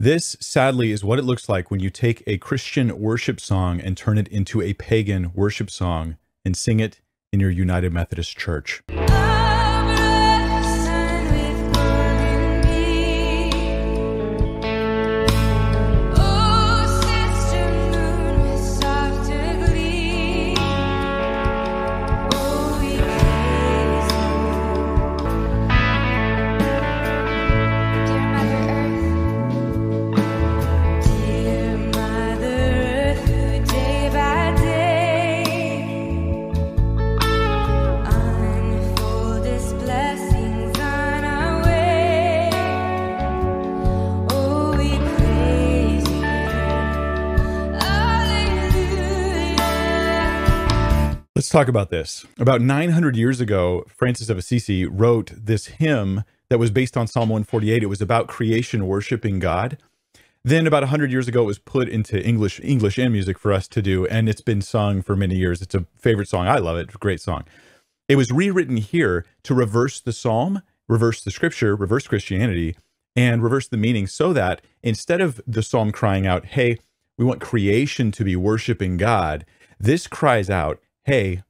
This, sadly, is what it looks like when you take a Christian worship song and turn it into a pagan worship song and sing it in your United Methodist Church. Let's talk about this. About 900 years ago, Francis of Assisi wrote this hymn that was based on Psalm 148. It was about creation worshiping God. Then about 100 years ago, it was put into English, English and music for us to do, and it's been sung for many years. It's a favorite song. I love it. Great song. It was rewritten here to reverse the psalm, reverse the scripture, reverse Christianity, and reverse the meaning so that instead of the psalm crying out, hey, we want creation to be worshiping God, this cries out, hey,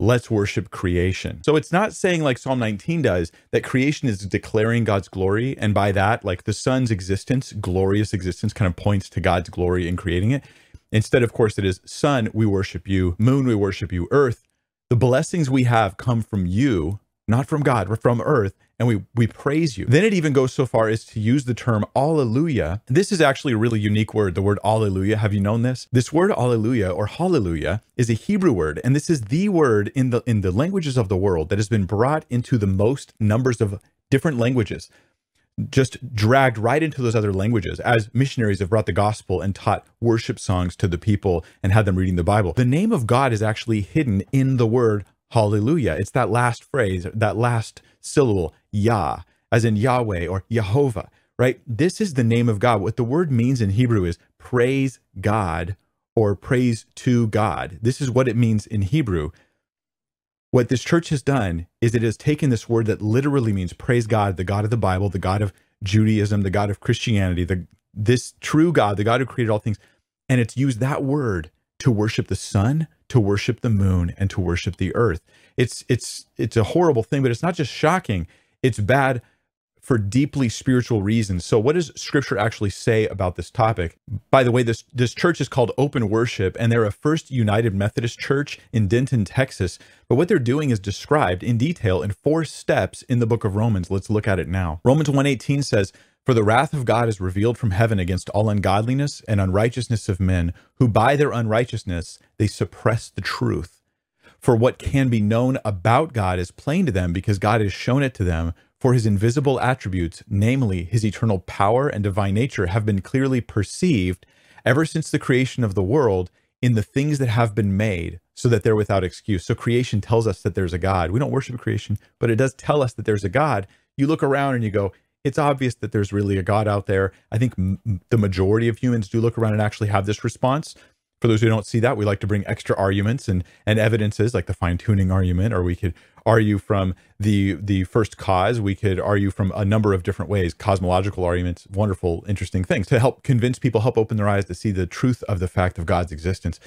let's worship creation. So it's not saying like Psalm 19 does that creation is declaring God's glory. And by that, like the sun's existence, glorious existence, kind of points to God's glory in creating it. Instead, of course, it is sun, we worship you, moon, we worship you, earth. The blessings we have come from you, not from God, but from earth and we we praise you. Then it even goes so far as to use the term alleluia. This is actually a really unique word, the word alleluia. Have you known this? This word alleluia or hallelujah is a Hebrew word, and this is the word in the in the languages of the world that has been brought into the most numbers of different languages. Just dragged right into those other languages as missionaries have brought the gospel and taught worship songs to the people and had them reading the Bible. The name of God is actually hidden in the word hallelujah. It's that last phrase, that last syllable, Yah, as in Yahweh or Jehovah, right? This is the name of God. What the word means in Hebrew is praise God or praise to God. This is what it means in Hebrew. What this church has done is it has taken this word that literally means praise God, the God of the Bible, the God of Judaism, the God of Christianity, the this true God, the God who created all things, and it's used that word to worship the sun, to worship the moon, and to worship the earth. It's it's it's a horrible thing, but it's not just shocking. It's bad for deeply spiritual reasons. So what does scripture actually say about this topic? By the way, this this church is called Open Worship and they're a First United Methodist church in Denton, Texas. But what they're doing is described in detail in four steps in the book of Romans. Let's look at it now. Romans 1:18 says, "For the wrath of God is revealed from heaven against all ungodliness and unrighteousness of men, who by their unrighteousness they suppress the truth." For what can be known about God is plain to them because God has shown it to them. For his invisible attributes, namely his eternal power and divine nature, have been clearly perceived ever since the creation of the world in the things that have been made, so that they're without excuse. So creation tells us that there's a God. We don't worship creation, but it does tell us that there's a God. You look around and you go, it's obvious that there's really a God out there. I think the majority of humans do look around and actually have this response for those who don't see that, we like to bring extra arguments and and evidences like the fine tuning argument, or we could argue from the the first cause. We could argue from a number of different ways, cosmological arguments, wonderful, interesting things to help convince people, help open their eyes to see the truth of the fact of God's existence.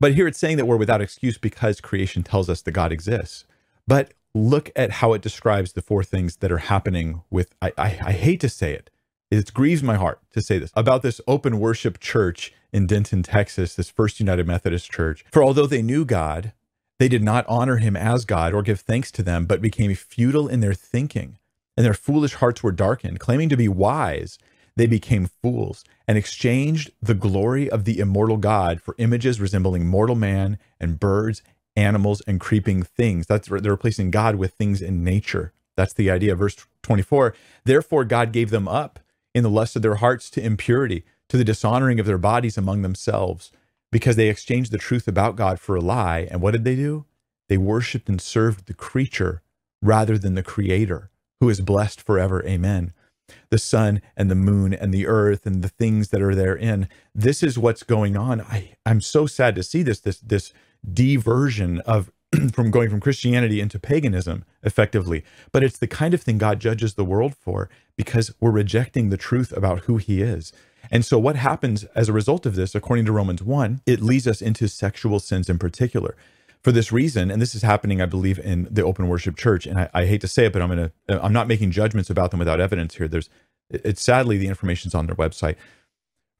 But here it's saying that we're without excuse because creation tells us that God exists. But look at how it describes the four things that are happening with I, I, I hate to say it. It grieves my heart to say this about this open worship church in Denton, Texas, this First United Methodist Church. For although they knew God, they did not honor him as God or give thanks to them, but became futile in their thinking, and their foolish hearts were darkened. Claiming to be wise, they became fools and exchanged the glory of the immortal God for images resembling mortal man and birds, animals, and creeping things. That's they're replacing God with things in nature. That's the idea. Verse 24. Therefore, God gave them up in the lust of their hearts to impurity to the dishonoring of their bodies among themselves because they exchanged the truth about God for a lie. And what did they do? They worshiped and served the creature rather than the creator who is blessed forever. Amen. The sun and the moon and the earth and the things that are therein. This is what's going on. I, I'm so sad to see this, this, this diversion of from going from Christianity into paganism effectively. But it's the kind of thing God judges the world for because we're rejecting the truth about who he is. And so, what happens as a result of this, according to Romans 1, it leads us into sexual sins in particular. For this reason, and this is happening, I believe, in the open worship church, and I, I hate to say it, but I'm gonna, I'm not making judgments about them without evidence here. There's, it's sadly the information's on their website.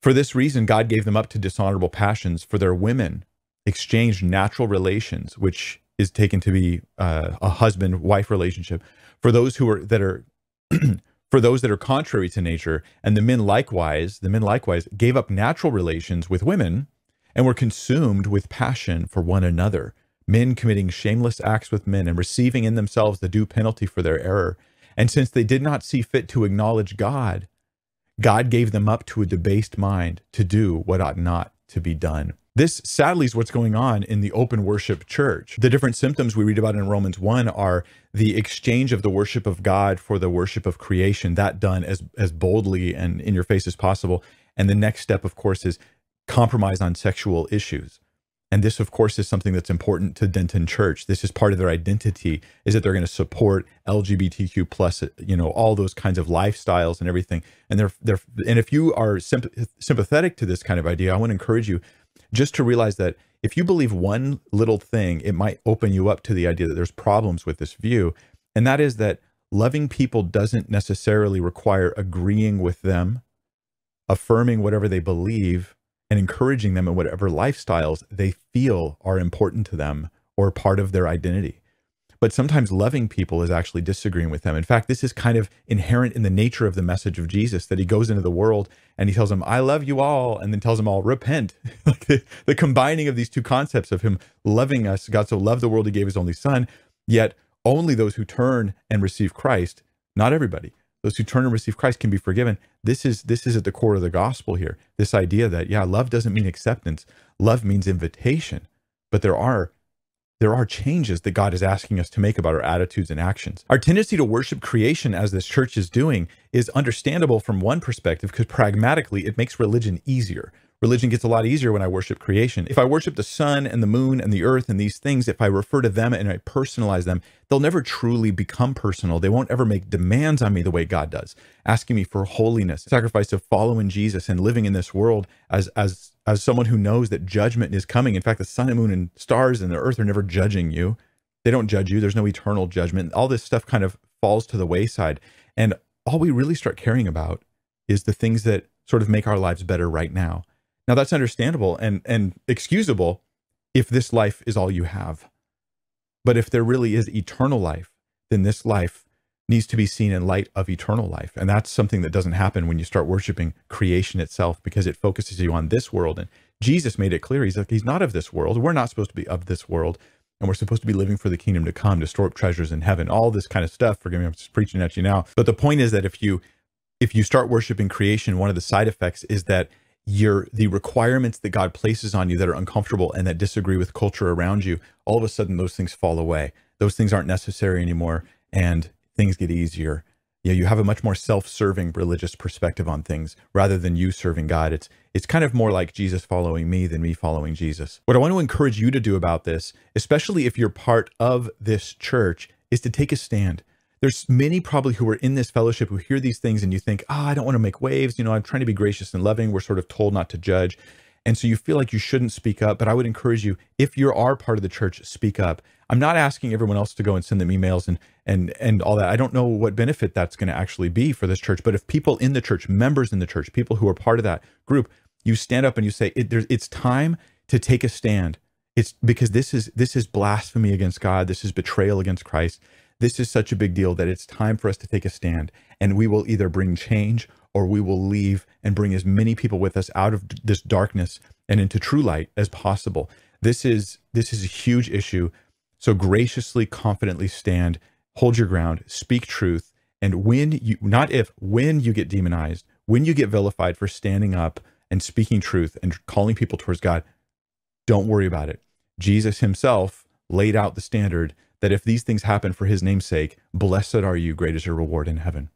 For this reason, God gave them up to dishonorable passions, for their women exchanged natural relations, which is taken to be uh, a husband wife relationship, for those who are that are for those that are contrary to nature, and the men likewise, the men likewise gave up natural relations with women and were consumed with passion for one another, men committing shameless acts with men and receiving in themselves the due penalty for their error. And since they did not see fit to acknowledge God, God gave them up to a debased mind to do what ought not to be done. This sadly is what's going on in the open worship church. The different symptoms we read about in Romans 1 are the exchange of the worship of God for the worship of creation, that done as as boldly and in your face as possible. And the next step, of course, is compromise on sexual issues. And this, of course, is something that's important to Denton Church. This is part of their identity, is that they're going to support LGBTQ plus, you know, all those kinds of lifestyles and everything. And they're they're and if you are sympathetic to this kind of idea, I want to encourage you just to realize that if you believe one little thing, it might open you up to the idea that there's problems with this view. And that is that loving people doesn't necessarily require agreeing with them, affirming whatever they believe, and encouraging them in whatever lifestyles they feel are important to them or part of their identity. But sometimes loving people is actually disagreeing with them. In fact, this is kind of inherent in the nature of the message of Jesus that he goes into the world and he tells them, I love you all, and then tells them all, repent. the combining of these two concepts of him loving us, God so loved the world, he gave his only son, yet only those who turn and receive Christ, not everybody, those who turn and receive Christ can be forgiven. This is this is at the core of the gospel here. This idea that yeah, love doesn't mean acceptance. Love means invitation. But there are there are changes that God is asking us to make about our attitudes and actions. Our tendency to worship creation, as this church is doing, is understandable from one perspective because pragmatically it makes religion easier. Religion gets a lot easier when I worship creation. If I worship the sun and the moon and the earth and these things, if I refer to them and I personalize them, they'll never truly become personal. They won't ever make demands on me the way God does, asking me for holiness, sacrifice of following Jesus and living in this world as as as someone who knows that judgment is coming. In fact, the sun and moon and stars and the earth are never judging you. They don't judge you. There's no eternal judgment. All this stuff kind of falls to the wayside. And all we really start caring about is the things that sort of make our lives better right now. Now that's understandable and and excusable if this life is all you have. But if there really is eternal life, then this life needs to be seen in light of eternal life. And that's something that doesn't happen when you start worshiping creation itself because it focuses you on this world. And Jesus made it clear he's like he's not of this world. We're not supposed to be of this world. And we're supposed to be living for the kingdom to come, to store up treasures in heaven, all this kind of stuff. Forgive me, I'm just preaching at you now. But the point is that if you if you start worshiping creation, one of the side effects is that your the requirements that God places on you that are uncomfortable and that disagree with culture around you, all of a sudden those things fall away. Those things aren't necessary anymore and things get easier. Yeah, you have a much more self-serving religious perspective on things rather than you serving God. It's it's kind of more like Jesus following me than me following Jesus. What I want to encourage you to do about this, especially if you're part of this church, is to take a stand there's many probably who are in this fellowship who hear these things and you think, oh, I don't want to make waves. You know, I'm trying to be gracious and loving. We're sort of told not to judge. And so you feel like you shouldn't speak up. But I would encourage you, if you are part of the church, speak up. I'm not asking everyone else to go and send them emails and and and all that. I don't know what benefit that's going to actually be for this church. But if people in the church, members in the church, people who are part of that group, you stand up and you say, it, it's time to take a stand. It's because this is this is blasphemy against God. This is betrayal against Christ this is such a big deal that it's time for us to take a stand and we will either bring change or we will leave and bring as many people with us out of this darkness and into true light as possible. This is this is a huge issue. So graciously, confidently stand, hold your ground, speak truth, and when you not if when you get demonized, when you get vilified for standing up and speaking truth and calling people towards God, don't worry about it. Jesus himself laid out the standard that if these things happen for his name's sake, blessed are you, great is your reward in heaven.